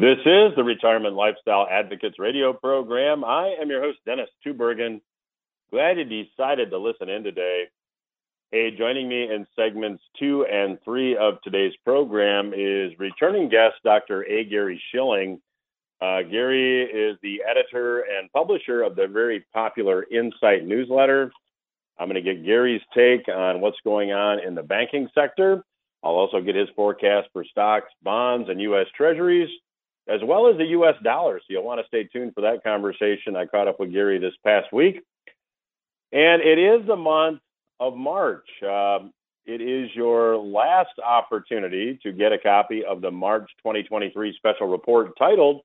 This is the Retirement Lifestyle Advocates radio program. I am your host, Dennis Tubbergen. Glad you decided to listen in today. Hey, joining me in segments two and three of today's program is returning guest Dr. A. Gary Shilling. Uh, Gary is the editor and publisher of the very popular Insight newsletter. I'm going to get Gary's take on what's going on in the banking sector. I'll also get his forecast for stocks, bonds, and U.S. Treasuries as well as the US dollar. So you'll want to stay tuned for that conversation. I caught up with Gary this past week. And it is the month of March. Um, it is your last opportunity to get a copy of the March 2023 special report titled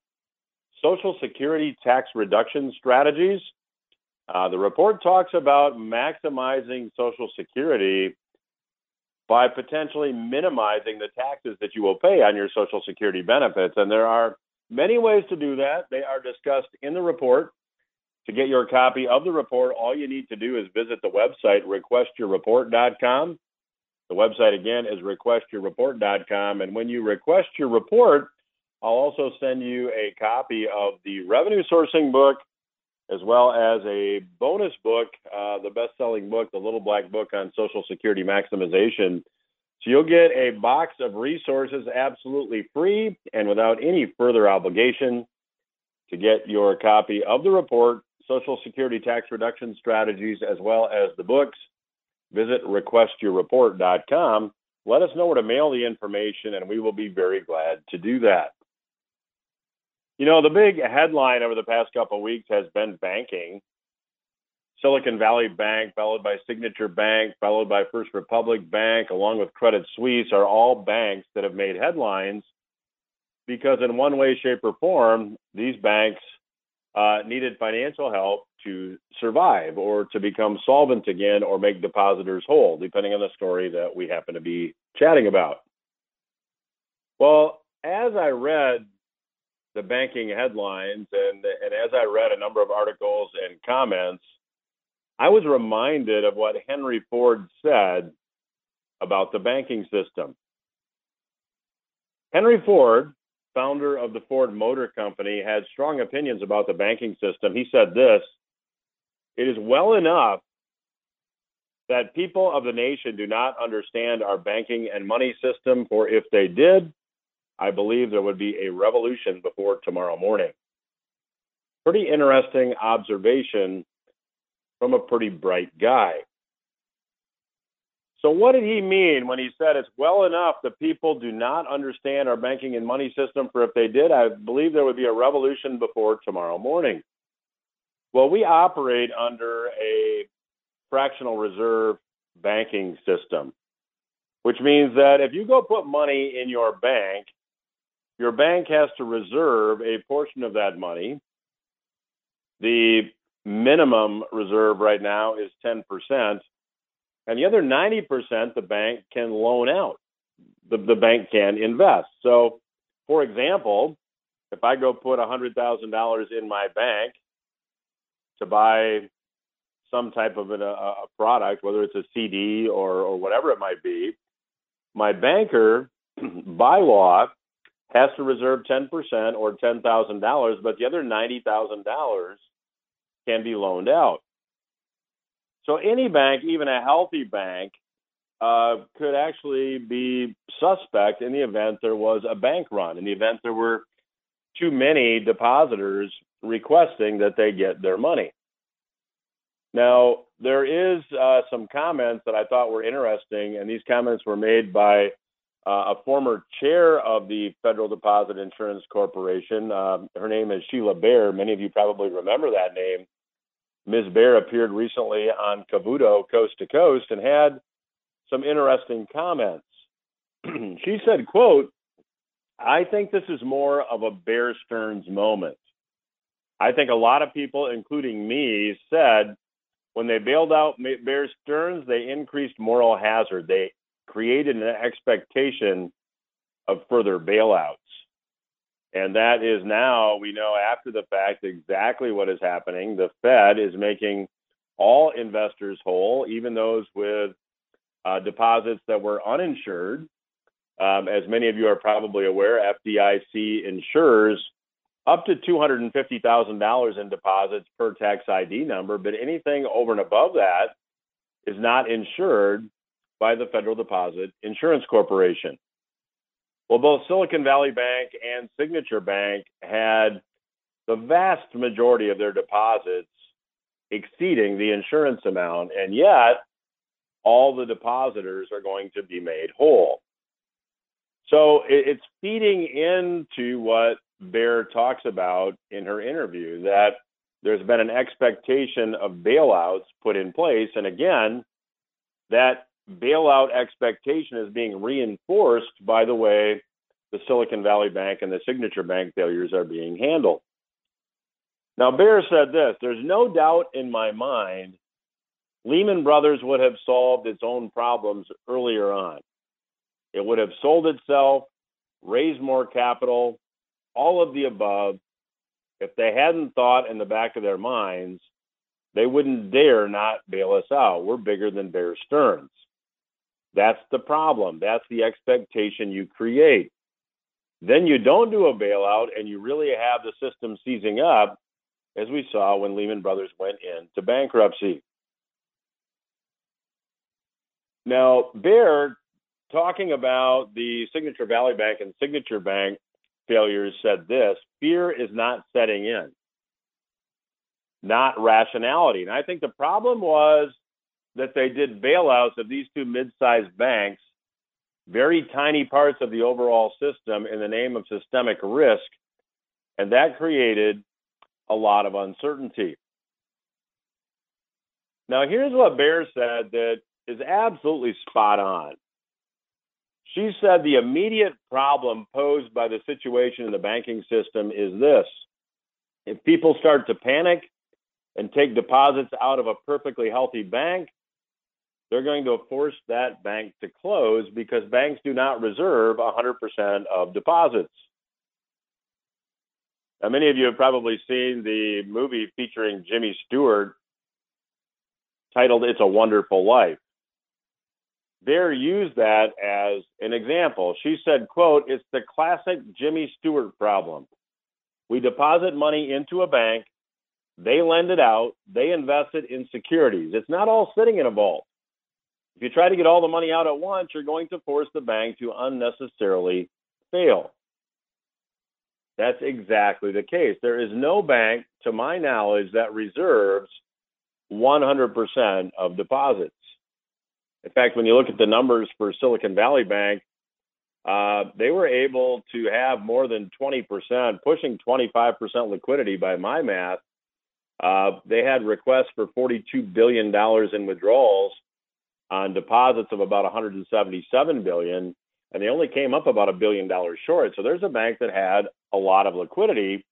Social Security Tax Reduction Strategies. Uh, the report talks about maximizing Social Security by potentially minimizing the taxes that you will pay on your Social Security benefits. And there are many ways to do that. They are discussed in the report. To get your copy of the report, all you need to do is visit the website requestyourreport.com. The website again is requestyourreport.com. And when you request your report, I'll also send you a copy of the revenue sourcing book as well as a bonus book, uh, the best selling book, The Little Black Book on Social Security Maximization. So you'll get a box of resources absolutely free and without any further obligation to get your copy of the report, Social Security Tax Reduction Strategies, as well as the books. Visit requestyourreport.com. Let us know where to mail the information, and we will be very glad to do that. You know, the big headline over the past couple of weeks has been banking. Silicon Valley Bank, followed by Signature Bank, followed by First Republic Bank, along with Credit Suisse, are all banks that have made headlines because, in one way, shape, or form, these banks uh, needed financial help to survive or to become solvent again or make depositors whole, depending on the story that we happen to be chatting about. Well, as I read the banking headlines and and as I read a number of articles and comments, I was reminded of what Henry Ford said about the banking system. Henry Ford, founder of the Ford Motor Company, had strong opinions about the banking system. He said this It is well enough that people of the nation do not understand our banking and money system, for if they did, I believe there would be a revolution before tomorrow morning. Pretty interesting observation from a pretty bright guy. So, what did he mean when he said it's well enough that people do not understand our banking and money system? For if they did, I believe there would be a revolution before tomorrow morning. Well, we operate under a fractional reserve banking system, which means that if you go put money in your bank your bank has to reserve a portion of that money. The minimum reserve right now is 10%, and the other 90% the bank can loan out. The, the bank can invest. So, for example, if I go put $100,000 in my bank to buy some type of a, a product, whether it's a CD or, or whatever it might be, my banker, by law, has to reserve 10% or $10,000, but the other $90,000 can be loaned out. So any bank, even a healthy bank, uh, could actually be suspect in the event there was a bank run, in the event there were too many depositors requesting that they get their money. Now, there is uh, some comments that I thought were interesting, and these comments were made by uh, a former chair of the Federal Deposit Insurance Corporation. Um, her name is Sheila Bair. Many of you probably remember that name. Ms. Bair appeared recently on Cavuto Coast to Coast and had some interesting comments. she said, quote, I think this is more of a Bear Stearns moment. I think a lot of people, including me, said when they bailed out Bear Stearns, they increased moral hazard. They created an expectation of further bailouts. And that is now, we know after the fact exactly what is happening. The Fed is making all investors whole, even those with uh, deposits that were uninsured. Um, as many of you are probably aware, FDIC insures up to $250,000 in deposits per tax ID number, but anything over and above that is not insured by the Federal Deposit Insurance Corporation. Well, both Silicon Valley Bank and Signature Bank had the vast majority of their deposits exceeding the insurance amount, and yet all the depositors are going to be made whole. So it's feeding into what Bair talks about in her interview that there's been an expectation of bailouts put in place. And again, that bailout expectation is being reinforced by the way the Silicon Valley Bank and the Signature Bank failures are being handled. Now, Bair said this there's no doubt in my mind Lehman Brothers would have solved its own problems earlier on. It would have sold itself, raised more capital, all of the above. If they hadn't thought in the back of their minds, they wouldn't dare not bail us out. We're bigger than Bear Stearns. That's the problem. That's the expectation you create. Then you don't do a bailout and you really have the system seizing up, as we saw when Lehman Brothers went into bankruptcy. Now, Bair, talking about the Signature Valley Bank and Signature Bank failures, said this fear is not setting in, not rationality. And I think the problem was that they did bailouts of these two mid sized banks, very tiny parts of the overall system, in the name of systemic risk. And that created a lot of uncertainty. Now, here's what Bair said that is absolutely spot on. She said the immediate problem posed by the situation in the banking system is this if people start to panic and take deposits out of a perfectly healthy bank, they're going to force that bank to close because banks do not reserve 100% of deposits. Now, many of you have probably seen the movie featuring Jimmy Stewart titled It's a Wonderful Life. Bair used that as an example. She said, quote, it's the classic Jimmy Stewart problem. We deposit money into a bank, they lend it out, they invest it in securities. It's not all sitting in a vault. If you try to get all the money out at once, you're going to force the bank to unnecessarily fail. That's exactly the case. There is no bank, to my knowledge, that reserves 100% of deposits. In fact, when you look at the numbers for Silicon Valley Bank, uh, they were able to have more than 20%, pushing 25% liquidity by my math. Uh, they had requests for $42 billion in withdrawals on deposits of about 177 billion, and they only came up about a billion dollars short. So there's a bank that had a lot of liquidity,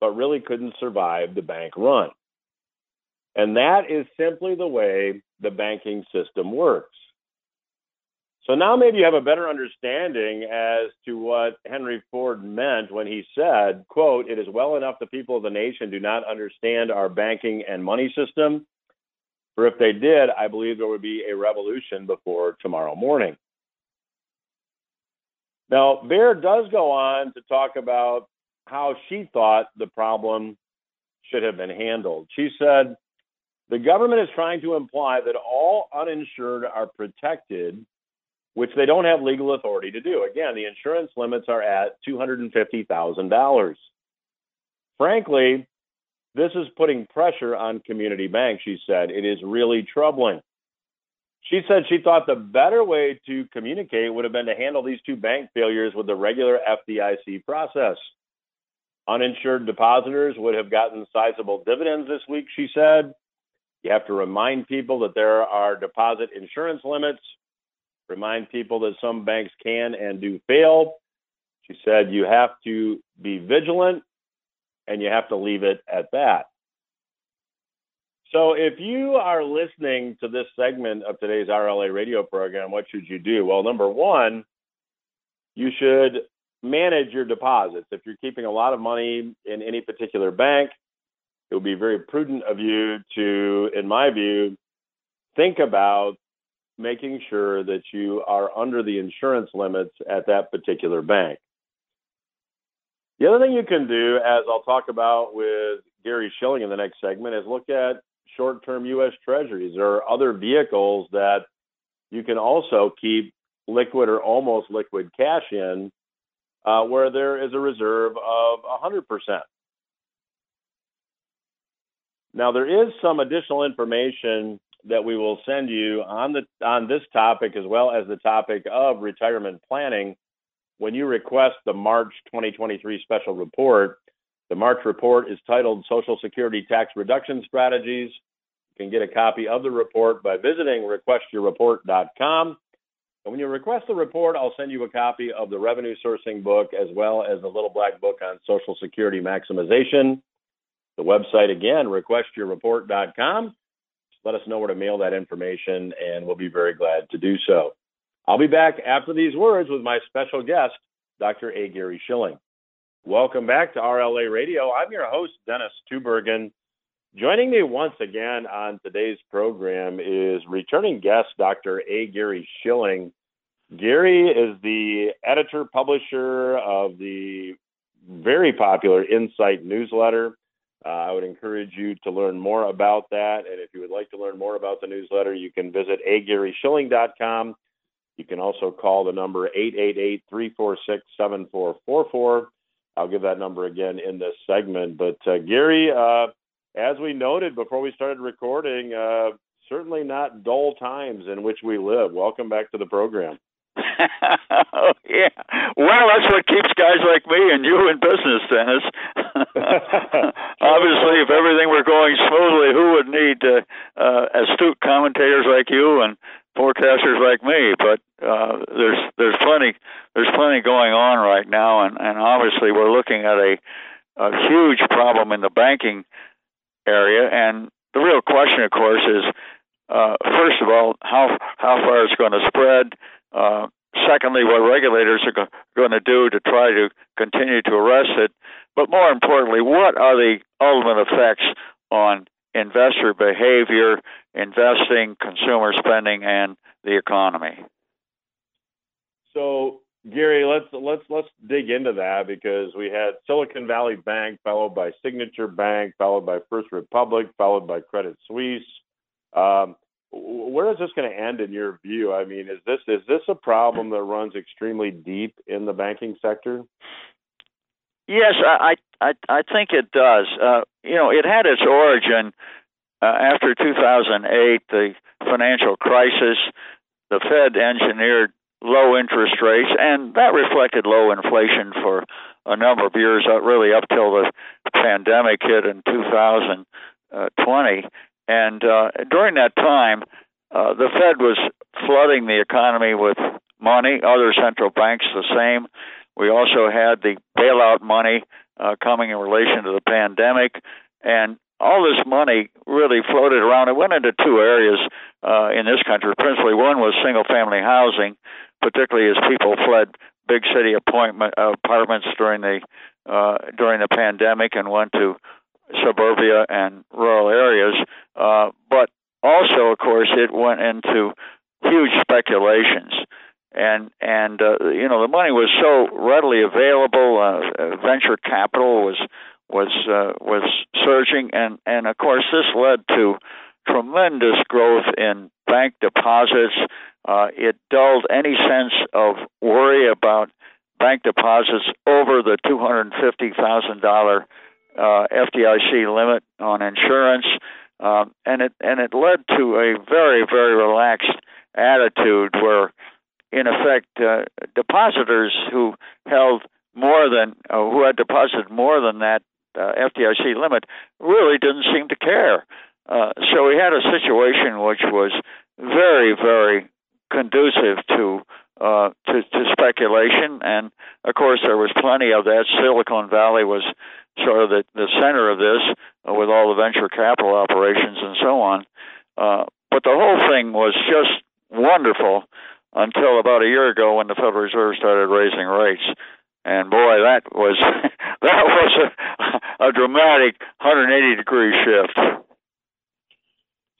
but really couldn't survive the bank run. And that is simply the way the banking system works. So now maybe you have a better understanding as to what Henry Ford meant when he said, quote, it is well enough the people of the nation do not understand our banking and money system. For if they did, I believe there would be a revolution before tomorrow morning. Now, Bair does go on to talk about how she thought the problem should have been handled. She said, the government is trying to imply that all uninsured are protected, which they don't have legal authority to do. Again, the insurance limits are at $250,000. Frankly, this is putting pressure on community banks, she said. It is really troubling. She said she thought the better way to communicate would have been to handle these two bank failures with the regular FDIC process. Uninsured depositors would have gotten sizable dividends this week, she said. You have to remind people that there are deposit insurance limits, remind people that some banks can and do fail. She said you have to be vigilant and you have to leave it at that. So, if you are listening to this segment of today's RLA radio program, what should you do? Well, number one, you should manage your deposits. If you're keeping a lot of money in any particular bank, it would be very prudent of you to, in my view, think about making sure that you are under the insurance limits at that particular bank. The other thing you can do, as I'll talk about with Gary Shilling in the next segment, is look at short term U.S. Treasuries or other vehicles that you can also keep liquid or almost liquid cash in uh, where there is a reserve of 100%. Now, there is some additional information that we will send you on the on this topic as well as the topic of retirement planning when you request the March 2023 special report. The March report is titled Social Security Tax Reduction Strategies. You can get a copy of the report by visiting requestyourreport.com. And when you request the report, I'll send you a copy of the revenue sourcing book as well as the little black book on Social Security maximization. The website again, requestyourreport.com. Let us know where to mail that information, and we'll be very glad to do so. I'll be back after these words with my special guest, Dr. A. Gary Shilling. Welcome back to RLA Radio. I'm your host, Dennis Tubbergen. Joining me once again on today's program is returning guest Dr. A. Gary Shilling. Gary is the editor publisher of the very popular Insight newsletter. Uh, I would encourage you to learn more about that. And if you would like to learn more about the newsletter, you can visit agaryshilling.com. You can also call the number 888 346 7444. I'll give that number again in this segment. But uh, Gary, uh, as we noted before we started recording, uh, certainly not dull times in which we live. Welcome back to the program. oh, yeah. Well, that's what keeps guys like me and you in business, Dennis. Obviously, if everything were going smoothly, who would need uh, uh, astute commentators like you and forecasters like me? But uh, there's there's plenty there's plenty going on right now, and, and obviously we're looking at a, a huge problem in the banking area. And the real question, of course, is uh, first of all, how how far it's going to spread. Uh, secondly, what regulators are go- going to do to try to continue to arrest it. But more importantly, what are the ultimate effects on investor behavior, investing, consumer spending, and the economy? So Gary, let's let's let's dig into that because we had Silicon Valley Bank followed by Signature Bank, followed by First Republic, followed by Credit Suisse. Um, where is this going to end in your view? I mean, is this is this a problem that runs extremely deep in the banking sector? Yes, I I I think it does. Uh, you know, it had its origin uh, after 2008, the financial crisis. The Fed engineered low interest rates, and that reflected low inflation for a number of years, uh, really up till the pandemic hit in 2020. And uh, during that time, uh, the Fed was flooding the economy with money. Other central banks the same. We also had the bailout money uh, coming in relation to the pandemic, and all this money really floated around. It went into two areas uh, in this country. Principally, one was single-family housing, particularly as people fled big city appointment uh, apartments during the uh, during the pandemic and went to suburbia and rural areas. Uh, but also, of course, it went into huge speculations. And and uh, you know the money was so readily available. Uh, venture capital was was uh, was surging, and and of course this led to tremendous growth in bank deposits. Uh, it dulled any sense of worry about bank deposits over the two hundred fifty thousand uh, FDIC limit on insurance, um, and it and it led to a very very relaxed attitude where, in effect, uh, depositors who held more than uh, who had deposited more than that uh, FDIC limit really didn't seem to care. Uh, so we had a situation which was very very conducive to uh, to, to speculation, and of course there was plenty of that. Silicon Valley was sort of the, the center of this uh, with all the venture capital operations and so on. But the whole thing was just wonderful until about a year ago when the Federal Reserve started raising rates. And boy, that was that was a, a dramatic 180 degree shift.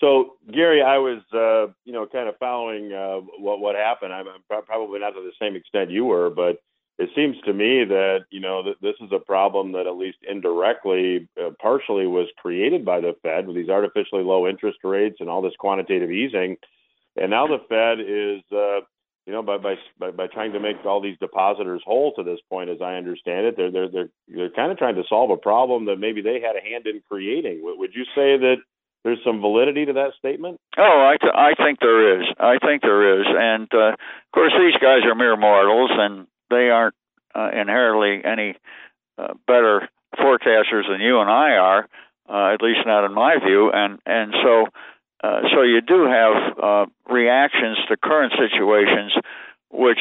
So Gary, I was uh, you know kind of following uh, what what happened. I'm, probably not to the same extent you were, but it seems to me that you know this is a problem that at least indirectly, uh, partially was created by the Fed with these artificially low interest rates and all this quantitative easing, and now the Fed is. Uh, you know, by, by by by trying to make all these depositors whole to this point, as I understand it, they're they're they're they're kind of trying to solve a problem that maybe they had a hand in creating. Would you say that there's some validity to that statement? Oh, I I think there is. I think there is, and uh, of course these guys are mere mortals, and they aren't uh, inherently any uh, better forecasters than you and I are, uh, at least not in my view, and and so uh, so you do have uh, reactions to current situations which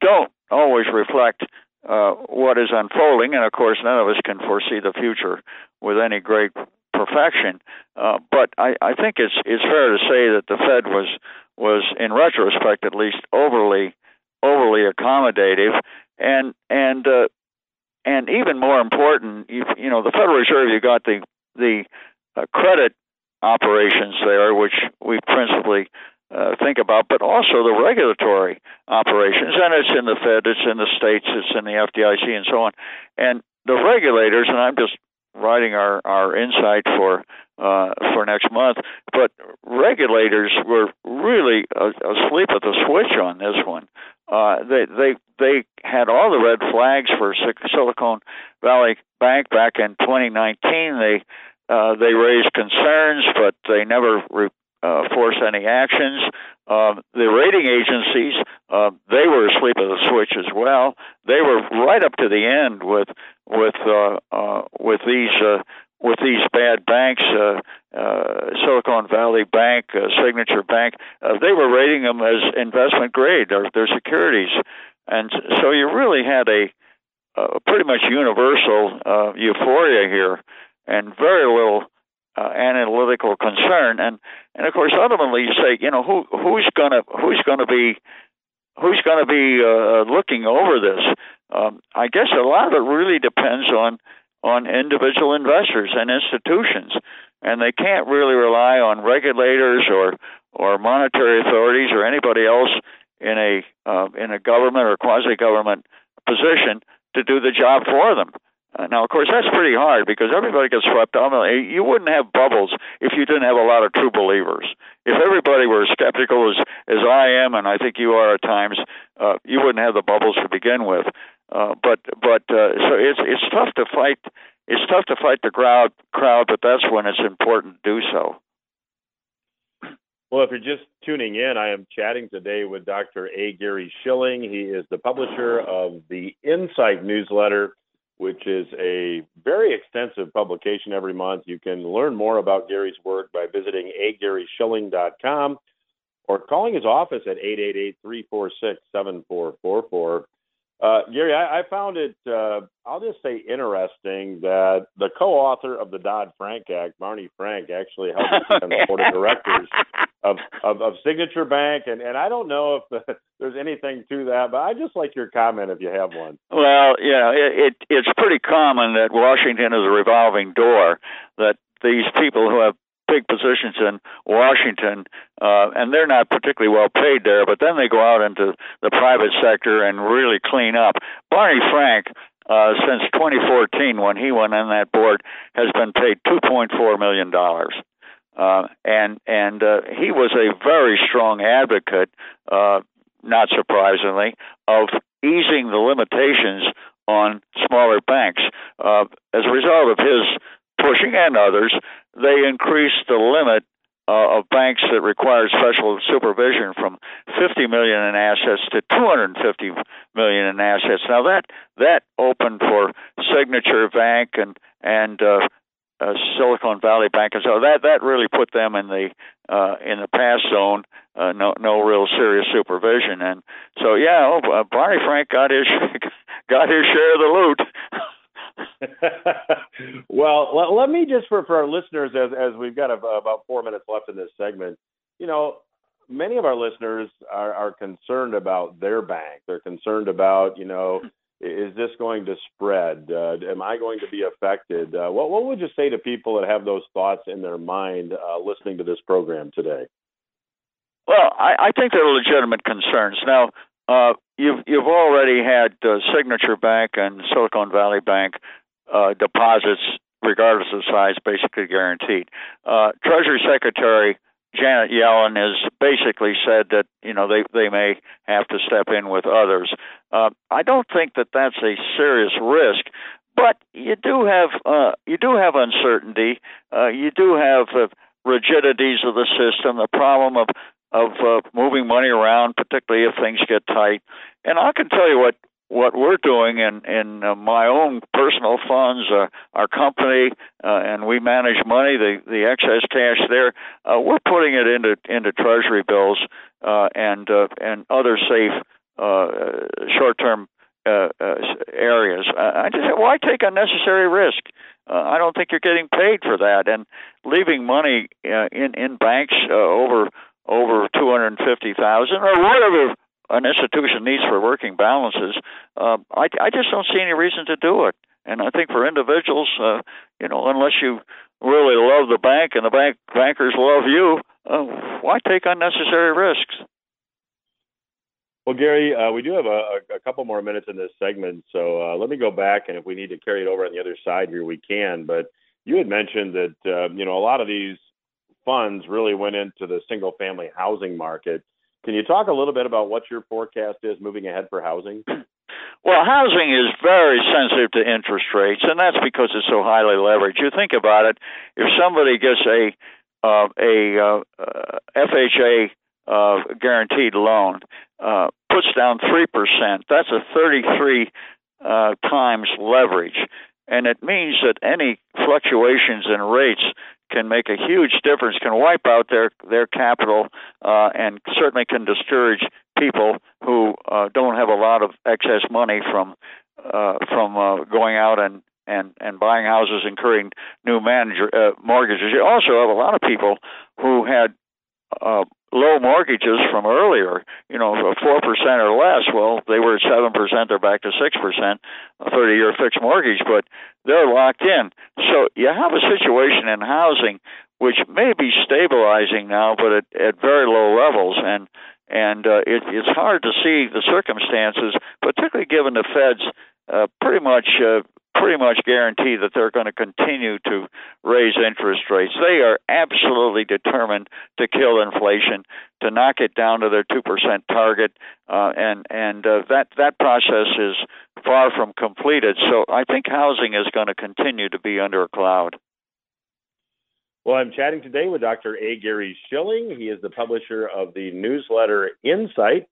don't always reflect uh, what is unfolding, and of course, none of us can foresee the future with any great perfection. Uh, but I, I think it's it's fair to say that the Fed was was in retrospect at least overly overly accommodative, and and uh, and even more important, you, you know, the Federal Reserve, you got the the credit operations there, which we principally uh, think about, but also the regulatory operations. And it's in the Fed, it's in the states, it's in the FDIC, and so on. And the regulators, and I'm just writing our, our insight for uh, for next month, but regulators were really asleep at the switch on this one. Uh, they they they had all the red flags for Silicon Valley Bank back in 2019. They uh, they raised concerns, but they never re- uh, forced any actions. Um, the rating agencies, uh, they were asleep at the switch as well. They were right up to the end with with uh, uh, with these uh, with these bad banks, uh, uh, Silicon Valley Bank, uh, Signature Bank. Uh, they were rating them as investment grade, their, their securities, and so you really had a, a pretty much universal uh, euphoria here and very little uh, analytical concern. And and of course, ultimately, you say, you know, who who's gonna who's gonna be who's to be uh, looking over this? Um, I guess a lot of it really depends on on individual investors and institutions, and they can't really rely on regulators or or monetary authorities or anybody else in a uh, in a government or quasi government position to do the job for them. Uh, now, of course, that's pretty hard because everybody gets swept up. You wouldn't have bubbles if you didn't have a lot of true believers. If everybody were skeptical as as I am, and I think you are at times, uh, you wouldn't have the bubbles to begin with. Uh, but but uh, so it's it's tough to fight. It's tough to fight the crowd crowd, but that's when it's important to do so. Well, if you're just tuning in, I am chatting today with Dr. A. Gary Shilling. He is the publisher of the Insight newsletter which is a very extensive publication every month. You can learn more about Gary's work by visiting agaryshilling.com or calling his office at 888-346-7444. Uh, Gary, I, I, found it, uh, I'll just say interesting that the co-author of the Dodd-Frank Act, Barney Frank, actually helped on the board of directors of, of, of, Signature Bank. And, and I don't know if the, there's anything to that, but I just like your comment if you have one. Well, yeah, it, it, it's pretty common that Washington is a revolving door, that these people who have big positions in Washington, uh, and they're not particularly well paid there. But then they go out into the private sector and really clean up. Barney Frank, uh, since 2014, when he went on that board, has been paid 2.4 million dollars. Uh, and and uh, he was a very strong advocate, uh, not surprisingly, of easing the limitations on smaller banks. Uh, as a result of his pushing and others, they increased the limit uh, of banks that required special supervision from 50 million in assets to 250 million in assets. Now that that opened for Signature Bank and and uh, uh, Silicon Valley Bank, and so that that really put them in the uh, in the pass zone. Uh, no no real serious supervision, and so yeah, oh, uh, Barney Frank got his got his share of the loot. well, let, let, me just for, for our listeners, as as we've got a, about four minutes left in this segment, you know, many of our listeners are, are concerned about their bank. They're concerned about, you know, is this going to spread? Uh, am I going to be affected? Uh, what, what would you say to people that have those thoughts in their mind uh, listening to this program today? Well, I, I think they're legitimate concerns. Now, uh, you've you've already had uh, Signature Bank and Silicon Valley Bank uh, deposits, regardless of size, basically guaranteed. Uh, Treasury Secretary Janet Yellen has basically said that you know they they may have to step in with others. Uh, I don't think that that's a serious risk, but you do have uh, you do have uncertainty. Uh, you do have uh, rigidities of the system, the problem of of uh, moving money around, particularly if things get tight. And I can tell you what what we're doing in in uh, my own personal funds, uh, our company, uh, and we manage money, the the excess cash there, uh, we're putting it into into Treasury bills uh, and uh, and other safe uh, short term uh, uh, areas. I just why take unnecessary risk? Uh, I don't think you're getting paid for that, and leaving money uh, in in banks uh, over over two hundred fifty thousand or whatever an institution needs for working balances, uh, I, I just don't see any reason to do it. And I think for individuals, uh, you know, unless you really love the bank and the bank bankers love you, uh, why take unnecessary risks? Well, Gary, uh, we do have a, a, couple more minutes in this segment, so uh, let me go back, and if we need to carry it over on the other side here, we can. But you had mentioned that uh, you know a lot of these funds really went into the single-family housing market. Can you talk a little bit about what your forecast is moving ahead for housing? Well, housing is very sensitive to interest rates, and that's because it's so highly leveraged. You think about it: if somebody gets a uh, a uh, uh, FHA uh, guaranteed loan, uh, puts down three percent, that's a thirty-three uh, times leverage, and it means that any fluctuations in rates can make a huge difference, can wipe out their their capital, uh, and certainly can discourage people who uh, don't have a lot of excess money from uh, from uh, going out and and and buying houses, incurring new manager uh, mortgages. You also have a lot of people who had uh, low mortgages from earlier, you know, four percent or less. Well, they were at seven percent; they're back to six percent, a thirty-year fixed mortgage, but they're locked in. So you have a situation in housing which may be stabilizing now, but at, at very low levels, and and uh, it, it's hard to see the circumstances, particularly given the Fed's uh, pretty much uh, pretty much guarantee that they're going to continue to raise interest rates. They are absolutely determined to kill inflation, to knock it down to their two percent target, uh, and and uh, that that process is far from completed. So I think housing is going to continue to be under a cloud. Well, I'm chatting today with Dr. A. Gary Shilling. He is the publisher of the newsletter Insight.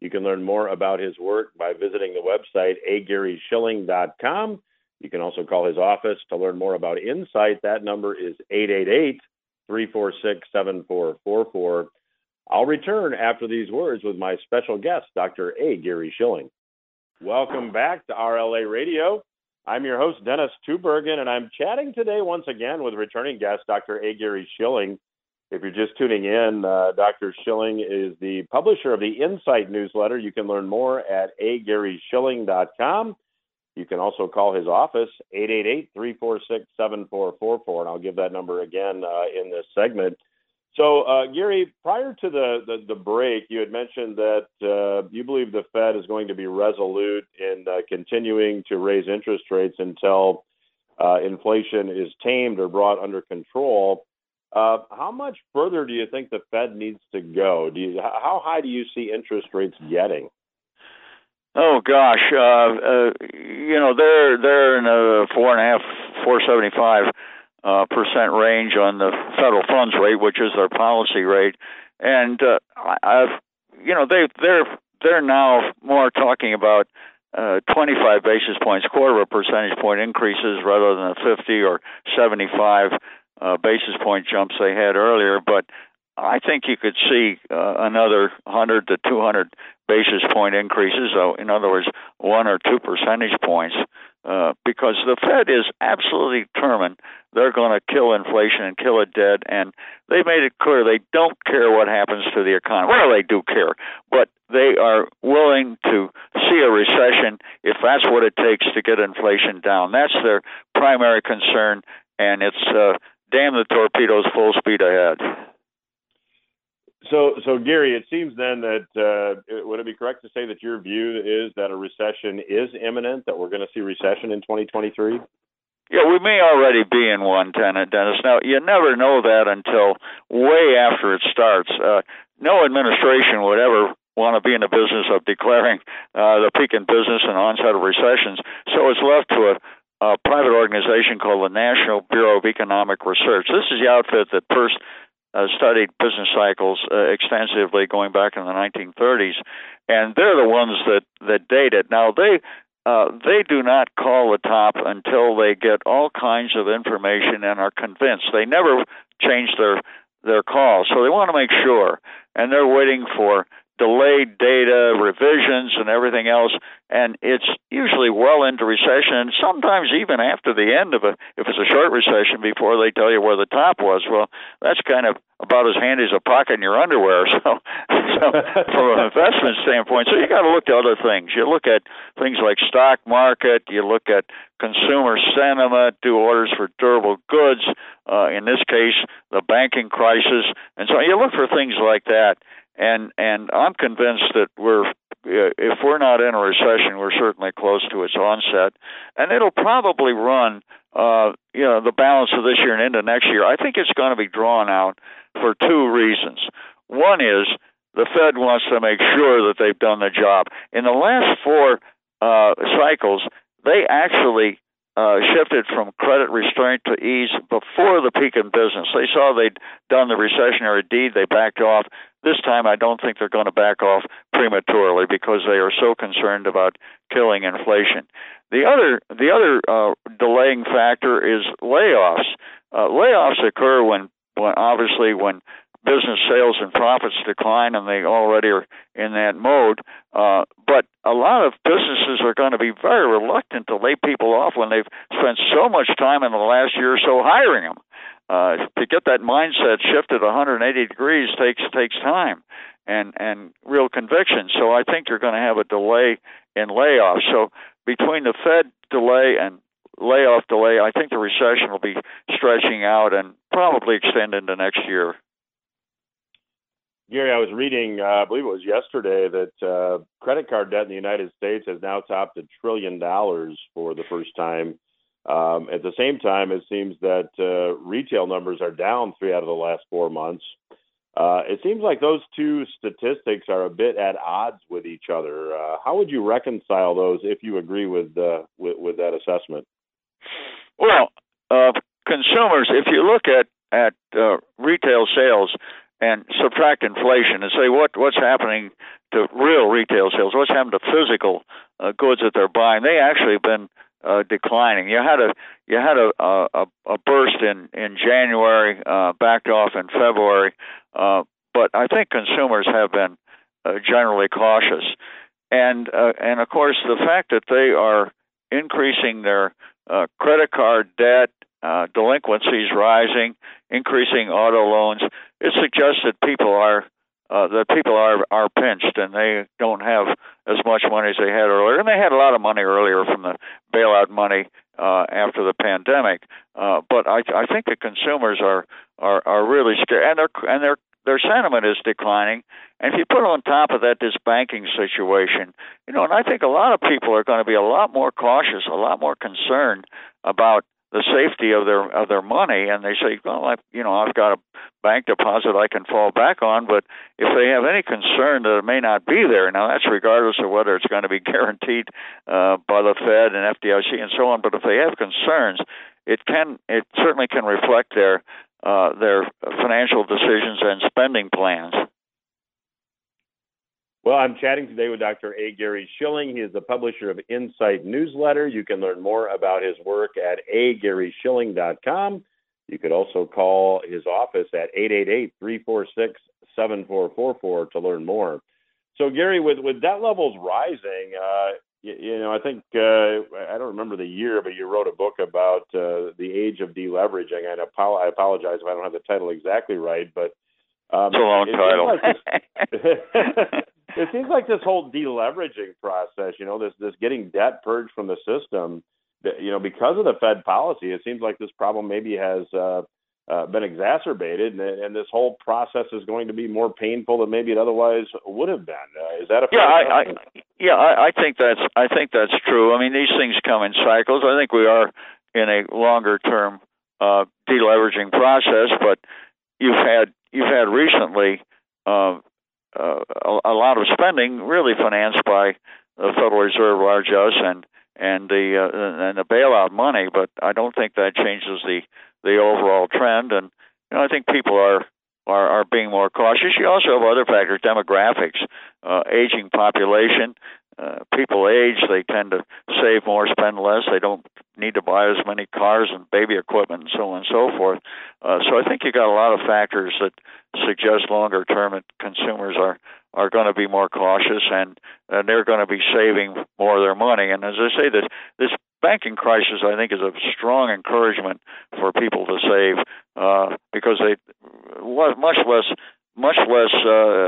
You can learn more about his work by visiting the website agaryshilling.com. You can also call his office to learn more about Insight. That number is 888 346 7444. I'll return after these words with my special guest, Dr. A. Gary Shilling. Welcome back to RLA Radio. I'm your host, Dennis Tubbergen, and I'm chatting today once again with returning guest, Dr. A. Gary Shilling. If you're just tuning in, uh, Dr. Shilling is the publisher of the Insight newsletter. You can learn more at agaryshilling.com. You can also call his office, 888 346 7444, and I'll give that number again uh, in this segment. So, uh, Gary, prior to the, the, the, break, you had mentioned that uh, you believe the Fed is going to be resolute in uh, continuing to raise interest rates until uh, inflation is tamed or brought under control. Uh, how much further do you think the Fed needs to go? Do you, how high do you see interest rates getting? Oh gosh, uh, uh, you know they're they're in a four and a half, four seventy five uh, percent range on the federal funds rate, which is their policy rate, and uh, I've you know they they're they're now more talking about uh, 25 basis points, quarter of a percentage point increases rather than the 50 or 75 uh, basis point jumps they had earlier. But I think you could see uh, another 100 to 200 basis point increases. So, in other words, one or two percentage points uh, because the Fed is absolutely determined they're going to kill inflation and kill it dead, and they made it clear they don't care what happens to the economy. Well, they do care, but they are willing to see a recession if that's what it takes to get inflation down. That's their primary concern, and it's uh, damn the torpedoes, full speed ahead. So, so Gary, it seems then that uh, would it be correct to say that your view is that a recession is imminent, that we're going to see recession in 2023? Yeah, we may already be in one, tenant Dennis. Now, you never know that until way after it starts. Uh, no administration would ever want to be in the business of declaring uh, the peak in business and onset of recessions. So it's left to a, a private organization called the National Bureau of Economic Research. This is the outfit that first uh, studied business cycles uh, extensively going back in the 1930s, and they're the ones that that date it. Now they uh, they do not call the top until they get all kinds of information and are convinced. They never change their their call, so they want to make sure, and they're waiting for delayed data, revisions, and everything else. And it's usually well into recession, and sometimes even after the end of a, if it's a short recession, before they tell you where the top was. Well, that's kind of about as handy as a pocket in your underwear. So, so from an investment standpoint, so you got to look at other things. You look at things like stock market. You look at consumer sentiment, do orders for durable goods. Uh, in this case, the banking crisis, and so you look for things like that and and I'm convinced that we're if we're not in a recession, we're certainly close to its onset, and it'll probably run uh, you know the balance of this year and into next year. I think it's going to be drawn out for two reasons. One is the Fed wants to make sure that they've done the job. In the last four uh, cycles, they actually uh, shifted from credit restraint to ease before the peak in business. They saw they'd done the recessionary deed, they backed off. This time, I don't think they're going to back off prematurely because they are so concerned about killing inflation. The other, the other uh, delaying factor is layoffs. Uh, layoffs occur when, when obviously when business sales and profits decline, and they already are in that mode. Uh, but a lot of businesses are going to be very reluctant to lay people off when they've spent so much time in the last year or so hiring them. Uh, to get that mindset shifted 180 degrees takes takes time and and real conviction. So I think you're going to have a delay in layoffs. So between the Fed delay and layoff delay, I think the recession will be stretching out and probably extend into next year. Gary, I was reading, uh, I believe it was yesterday, that uh, credit card debt in the United States has now topped a trillion dollars for the first time. Um, at the same time, it seems that uh, retail numbers are down three out of the last four months. Uh, it seems like those two statistics are a bit at odds with each other. Uh, how would you reconcile those if you agree with uh, with, with, that assessment? Well, consumers, if you look at at retail sales, and subtract inflation and say what what's happening to real retail sales, what's happened to physical uh, goods that they're buying. They actually have been uh, declining. You had a you had a a, a burst in in January, uh, backed off in February, uh, but I think consumers have been uh, generally cautious, and uh, and of course the fact that they are increasing their uh, credit card debt, uh, delinquencies rising, increasing auto loans it suggests that people are uh, that people are are pinched and they don't have as much money as they had earlier, and they had a lot of money earlier from the bailout money uh, after the pandemic. Uh, but I, I think the consumers are are are really scared, and their and their their sentiment is declining. And if you put on top of that this banking situation, you know, and I think a lot of people are going to be a lot more cautious, a lot more concerned about the safety of their of their money and they say well I, you know I've got a bank deposit I can fall back on but if they have any concern that it may not be there now that's regardless of whether it's going to be guaranteed uh, by the Fed and FDIC and so on but if they have concerns it can it certainly can reflect their uh, their financial decisions and spending plans well, I'm chatting today with Dr. A. Gary Shilling. He is the publisher of Insight Newsletter. You can learn more about his work at agaryshilling.com. You could also call his office at 888-346-7444 to learn more. So, Gary, with, with debt levels rising, uh, you, you know, I think uh, I don't remember the year, but you wrote a book about uh, the age of deleveraging. And I apologize if I don't have the title exactly right, but um, it's a long it title. Like it seems like this whole deleveraging process, you know, this this getting debt purged from the system, that you know, because of the Fed policy, it seems like this problem maybe has uh, uh, been exacerbated, and, and, this whole process is going to be more painful than maybe it otherwise would have been. Uh, is that a yeah? I, I, yeah, I, I think that's I think that's true. I mean, these things come in cycles. I think we are in a longer term uh, deleveraging process, but you've had you've had recently uh, uh, a, a lot of spending really financed by the Federal Reserve largesse and and the uh, and the bailout money, but I don't think that changes the the overall trend. And you know, I think people are are, are being more cautious. You also have other factors, demographics, uh, aging population. Uh, people age, they tend to save more, spend less. They don't need to buy as many cars and baby equipment and so on and so forth. Uh, so I think you got a lot of factors that suggest longer term that consumers are are going to be more cautious and, and they're going to be saving more of their money. And as I say, this this banking crisis, I think, is a strong encouragement for people to save uh, because they much less much less uh, uh,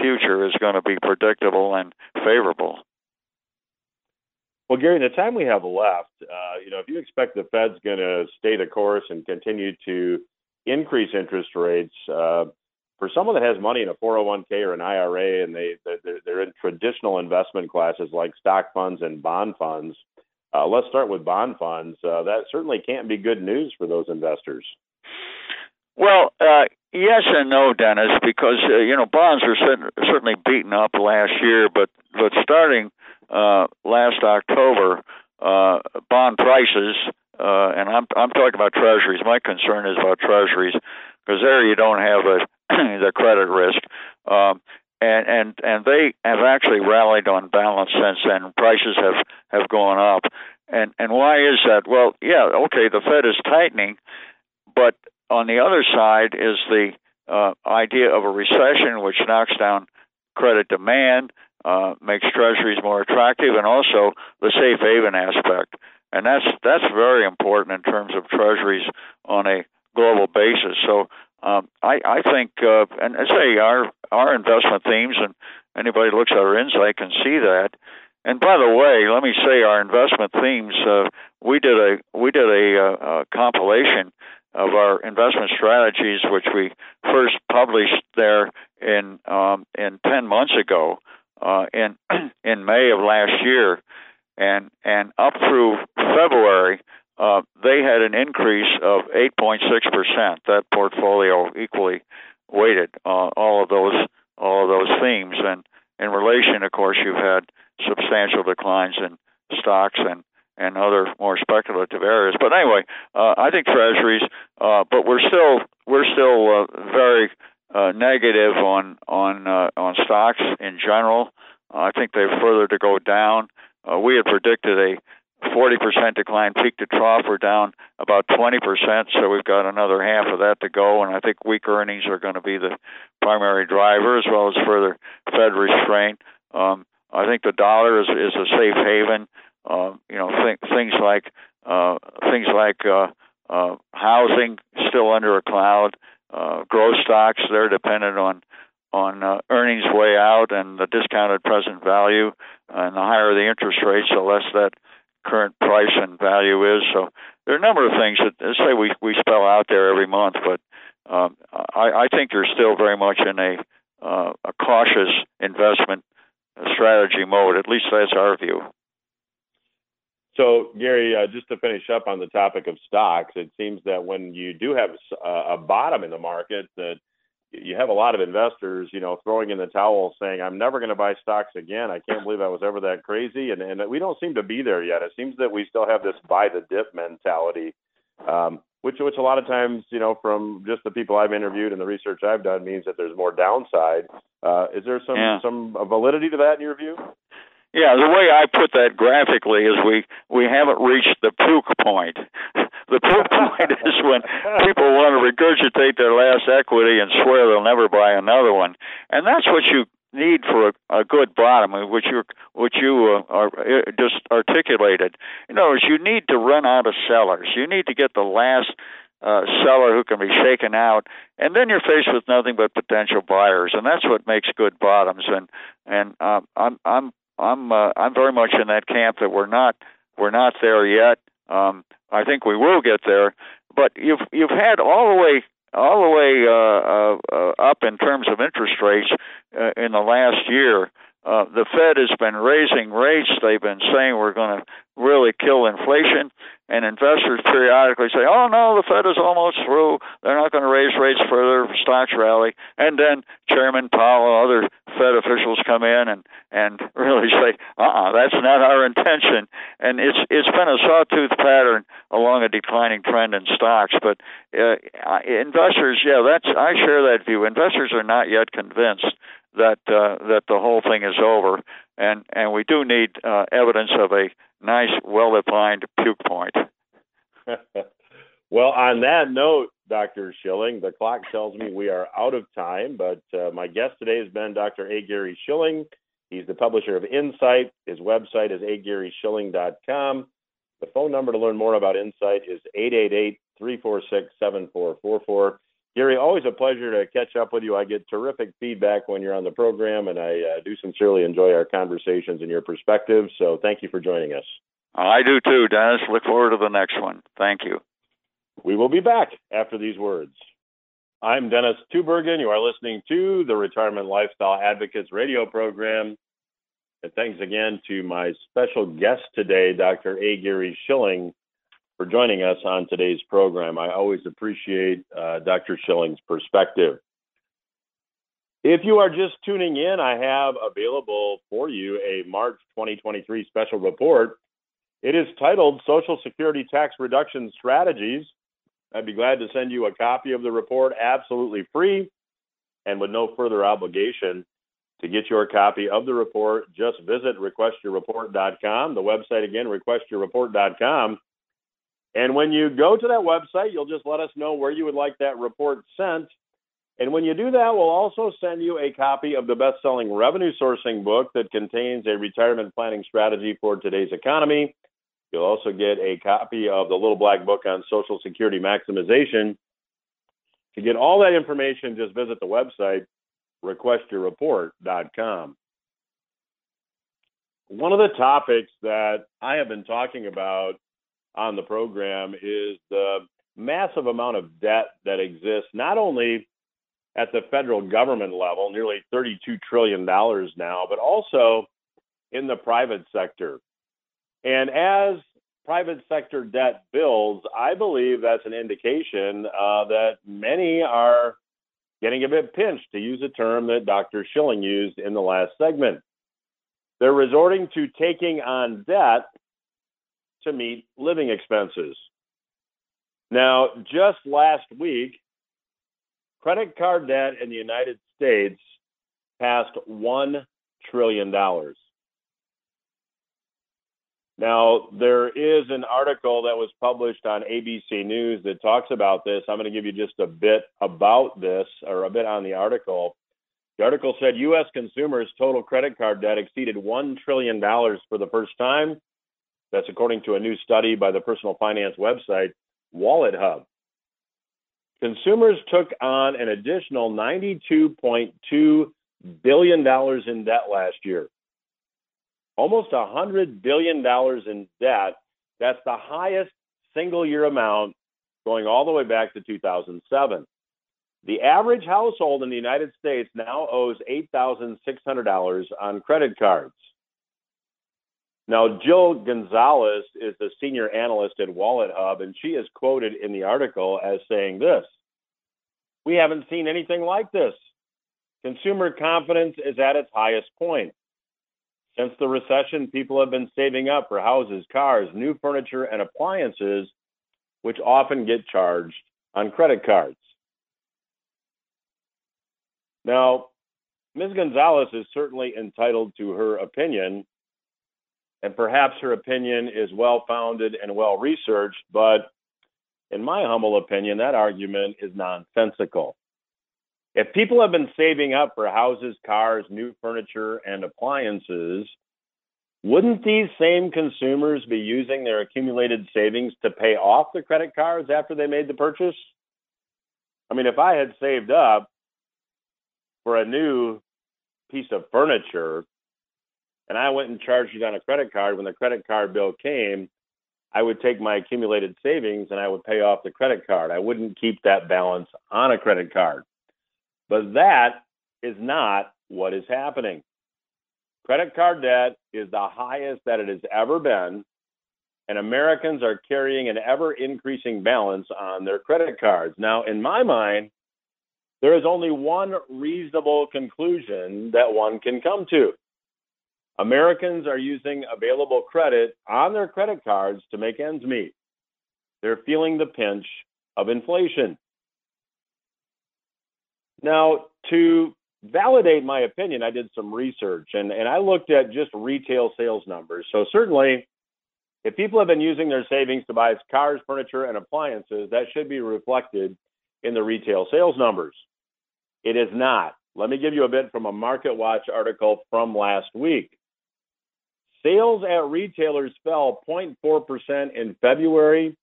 future is going to be predictable and favorable. Well, Gary, in the time we have left, uh, you know, if you expect the Fed's going to stay the course and continue to increase interest rates, uh, for someone that has money in a 401k or an IRA and they they're, they're in traditional investment classes like stock funds and bond funds, uh, let's start with bond funds. Uh, that certainly can't be good news for those investors. Well, uh, yes and no, Dennis, because uh, you know bonds were certainly beaten up last year, but but starting uh, last October, uh, bond prices, uh, and I'm I'm talking about treasuries. My concern is about treasuries because there you don't have a, the credit risk. Um, and and and they have actually rallied on balance since then. Prices have have gone up, and and why is that? Well, yeah, okay, the Fed is tightening, but on the other side is the uh, idea of a recession, which knocks down credit demand, uh, makes treasuries more attractive, and also the safe haven aspect. And that's that's very important in terms of treasuries on a global basis. So um, I, I think, uh, and I say our our investment themes, and anybody looks at our insight can see that. And by the way, let me say our investment themes. Uh, we did a we did a, a, a compilation of our investment strategies, which we first published there in um, in ten months ago, uh, in in May of last year, and and up through February, uh, they had an increase of 8.6 percent. That portfolio equally weighted uh, all of those all of those themes, and in relation, of course, you've had substantial declines in stocks and and other more speculative areas. But anyway, uh, I think treasuries, uh, but we're still we're still uh, very uh, negative on on uh, on stocks in general. I think they've further to go down. Uh, we had predicted a 40% decline peak to trough. We're down about 20%, so we've got another half of that to go. And I think weak earnings are going to be the primary driver, as well as further Fed restraint. Um, I think the dollar is, is a safe haven. Uh, you know, th- things like uh, things like uh, uh, housing still under a cloud. Uh, growth stocks they're dependent on on uh, earnings way out and the discounted present value, and the higher the interest rates, the less that current price and value is. So there are a number of things that say we we spell out there every month, but um, I, I think you're still very much in a uh, a cautious investment strategy mode. At least that's our view. So, Gary, uh, just to finish up on the topic of stocks, it seems that when you do have a, a bottom in the market, that you have a lot of investors, you know, throwing in the towel, saying, "I'm never going to buy stocks again. I can't believe I was ever that crazy." And and we don't seem to be there yet. It seems that we still have this buy the dip mentality, um, which which a lot of times, you know, from just the people I've interviewed and the research I've done, means that there's more downside. Uh, is there some yeah. some validity to that in your view? Yeah, the way I put that graphically is we we haven't reached the puke point. The puke point is when people want to regurgitate their last equity and swear they'll never buy another one, and that's what you need for a, a good bottom, which you which you uh, are uh, just articulated. In other words, you need to run out of sellers. You need to get the last uh, seller who can be shaken out, and then you're faced with nothing but potential buyers, and that's what makes good bottoms. And and um, I'm I'm I'm uh, I'm very much in that camp that we're not we're not there yet. Um, I think we will get there, but you've you've had all the way all the way uh, uh, uh, up in terms of interest rates uh, in the last year. Uh, the Fed has been raising rates. They've been saying we're going to really kill inflation. And investors periodically say, oh, no, the Fed is almost through. They're not going to raise rates further. Stocks rally. And then Chairman Powell and other Fed officials come in and, and really say, uh-uh, that's not our intention. And it's it's been a sawtooth pattern along a declining trend in stocks. But uh, investors, yeah, that's I share that view. Investors are not yet convinced that uh, that the whole thing is over, and and we do need uh, evidence of a nice, well-defined puke point. well, on that note, Dr. Shilling, the clock tells me we are out of time, but uh, my guest today has been Dr. A. Gary Shilling. He's the publisher of Insight. His website is agaryshilling.com. The phone number to learn more about Insight is 888 346 7444. Gary, always a pleasure to catch up with you. I get terrific feedback when you're on the program, and I uh, do sincerely enjoy our conversations and your perspective. So thank you for joining us. I do too, Dennis. Look forward to the next one. Thank you. We will be back after these words. I'm Dennis Tubbergen. You are listening to the Retirement Lifestyle Advocates radio program. And thanks again to my special guest today, Dr. A. Gary Shilling for joining us on today's program. I always appreciate uh, Dr. Shilling's perspective. If you are just tuning in, I have available for you a March 2023 special report. It is titled Social Security Tax Reduction Strategies. I'd be glad to send you a copy of the report absolutely free and with no further obligation. To get your copy of the report, just visit requestyourreport.com. The website again, requestyourreport.com. And when you go to that website, you'll just let us know where you would like that report sent. And when you do that, we'll also send you a copy of the best selling revenue sourcing book that contains a retirement planning strategy for today's economy. You'll also get a copy of the Little Black Book on Social Security Maximization. To get all that information, just visit the website, requestyourreport.com. One of the topics that I have been talking about on the program is the massive amount of debt that exists, not only at the federal government level, nearly $32 trillion now, but also in the private sector. And as private sector debt builds, I believe that's an indication uh, that many are getting a bit pinched, to use a term that Dr. Shilling used in the last segment. They're resorting to taking on debt to meet living expenses. Now, just last week, credit card debt in the United States passed $1 trillion. Now, there is an article that was published on ABC News that talks about this. I'm going to give you just a bit about this or a bit on the article. The article said U.S. consumers' total credit card debt exceeded $1 trillion for the first time that's according to a new study by the personal finance website WalletHub. Consumers took on an additional $92.2 billion in debt last year. Almost $100 billion in debt. That's the highest single year amount going all the way back to 2007. The average household in the United States now owes $8,600 on credit cards. Now, Jill Gonzalez is the senior analyst at WalletHub, and she is quoted in the article as saying this We haven't seen anything like this. Consumer confidence is at its highest point. Since the recession, people have been saving up for houses, cars, new furniture, and appliances, which often get charged on credit cards. Now, Ms. Gonzalez is certainly entitled to her opinion, and perhaps her opinion is well founded and well researched, but in my humble opinion, that argument is nonsensical. If people have been saving up for houses, cars, new furniture, and appliances, wouldn't these same consumers be using their accumulated savings to pay off the credit cards after they made the purchase? I mean, if I had saved up for a new piece of furniture and I went and charged it on a credit card, when the credit card bill came, I would take my accumulated savings and I would pay off the credit card. I wouldn't keep that balance on a credit card. But that is not what is happening. Credit card debt is the highest that it has ever been, and Americans are carrying an ever increasing balance on their credit cards. Now, in my mind, there is only one reasonable conclusion that one can come to. Americans are using available credit on their credit cards to make ends meet. They're feeling the pinch of inflation. Now, to validate my opinion, I did some research and, and I looked at just retail sales numbers. So, certainly, if people have been using their savings to buy cars, furniture, and appliances, that should be reflected in the retail sales numbers. It is not. Let me give you a bit from a Market Watch article from last week. Sales at retailers fell 0.4% in February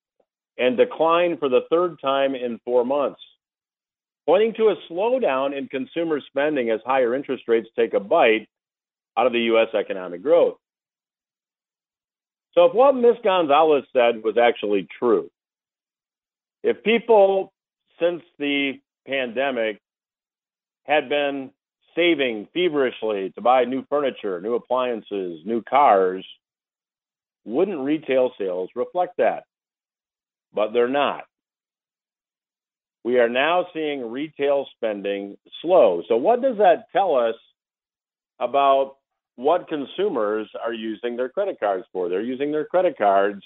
and declined for the third time in four months pointing to a slowdown in consumer spending as higher interest rates take a bite out of the U.S. economic growth. So, if what Ms. Gonzalez said was actually true, if people since the pandemic had been saving feverishly to buy new furniture, new appliances, new cars, wouldn't retail sales reflect that? But they're not we are now seeing retail spending slow. So, what does that tell us about what consumers are using their credit cards for? They're using their credit cards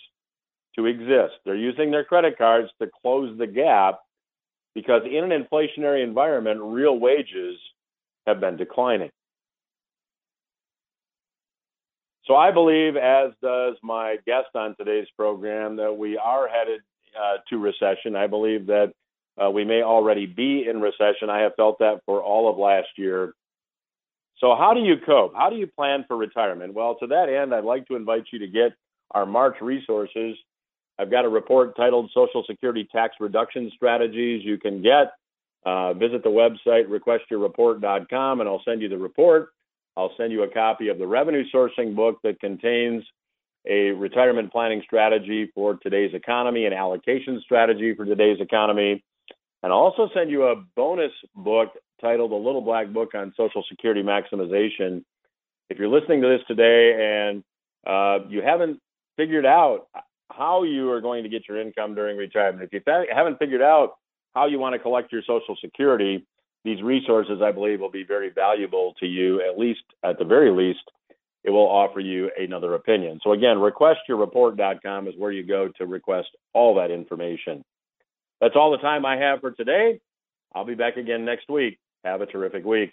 to exist, they're using their credit cards to close the gap because in an inflationary environment, real wages have been declining. So I believe, as does my guest on today's program, that we are headed uh, to recession. I believe that uh, we may already be in recession. I have felt that for all of last year. So, how do you cope? How do you plan for retirement? Well, to that end, I'd like to invite you to get our March resources. I've got a report titled Social Security Tax Reduction Strategies you can get. Uh, visit the website requestyourreport.com and I'll send you the report. I'll send you a copy of the revenue sourcing book that contains a retirement planning strategy for today's economy, an allocation strategy for today's economy, and I'll also send you a bonus book titled A Little Black Book on Social Security Maximization. If you're listening to this today and uh, you haven't figured out how you are going to get your income during retirement, if you haven't figured out how you want to collect your Social Security, these resources, I believe, will be very valuable to you, at least at the very least, it will offer you another opinion. So, again, requestyourreport.com is where you go to request all that information. That's all the time I have for today. I'll be back again next week. Have a terrific week.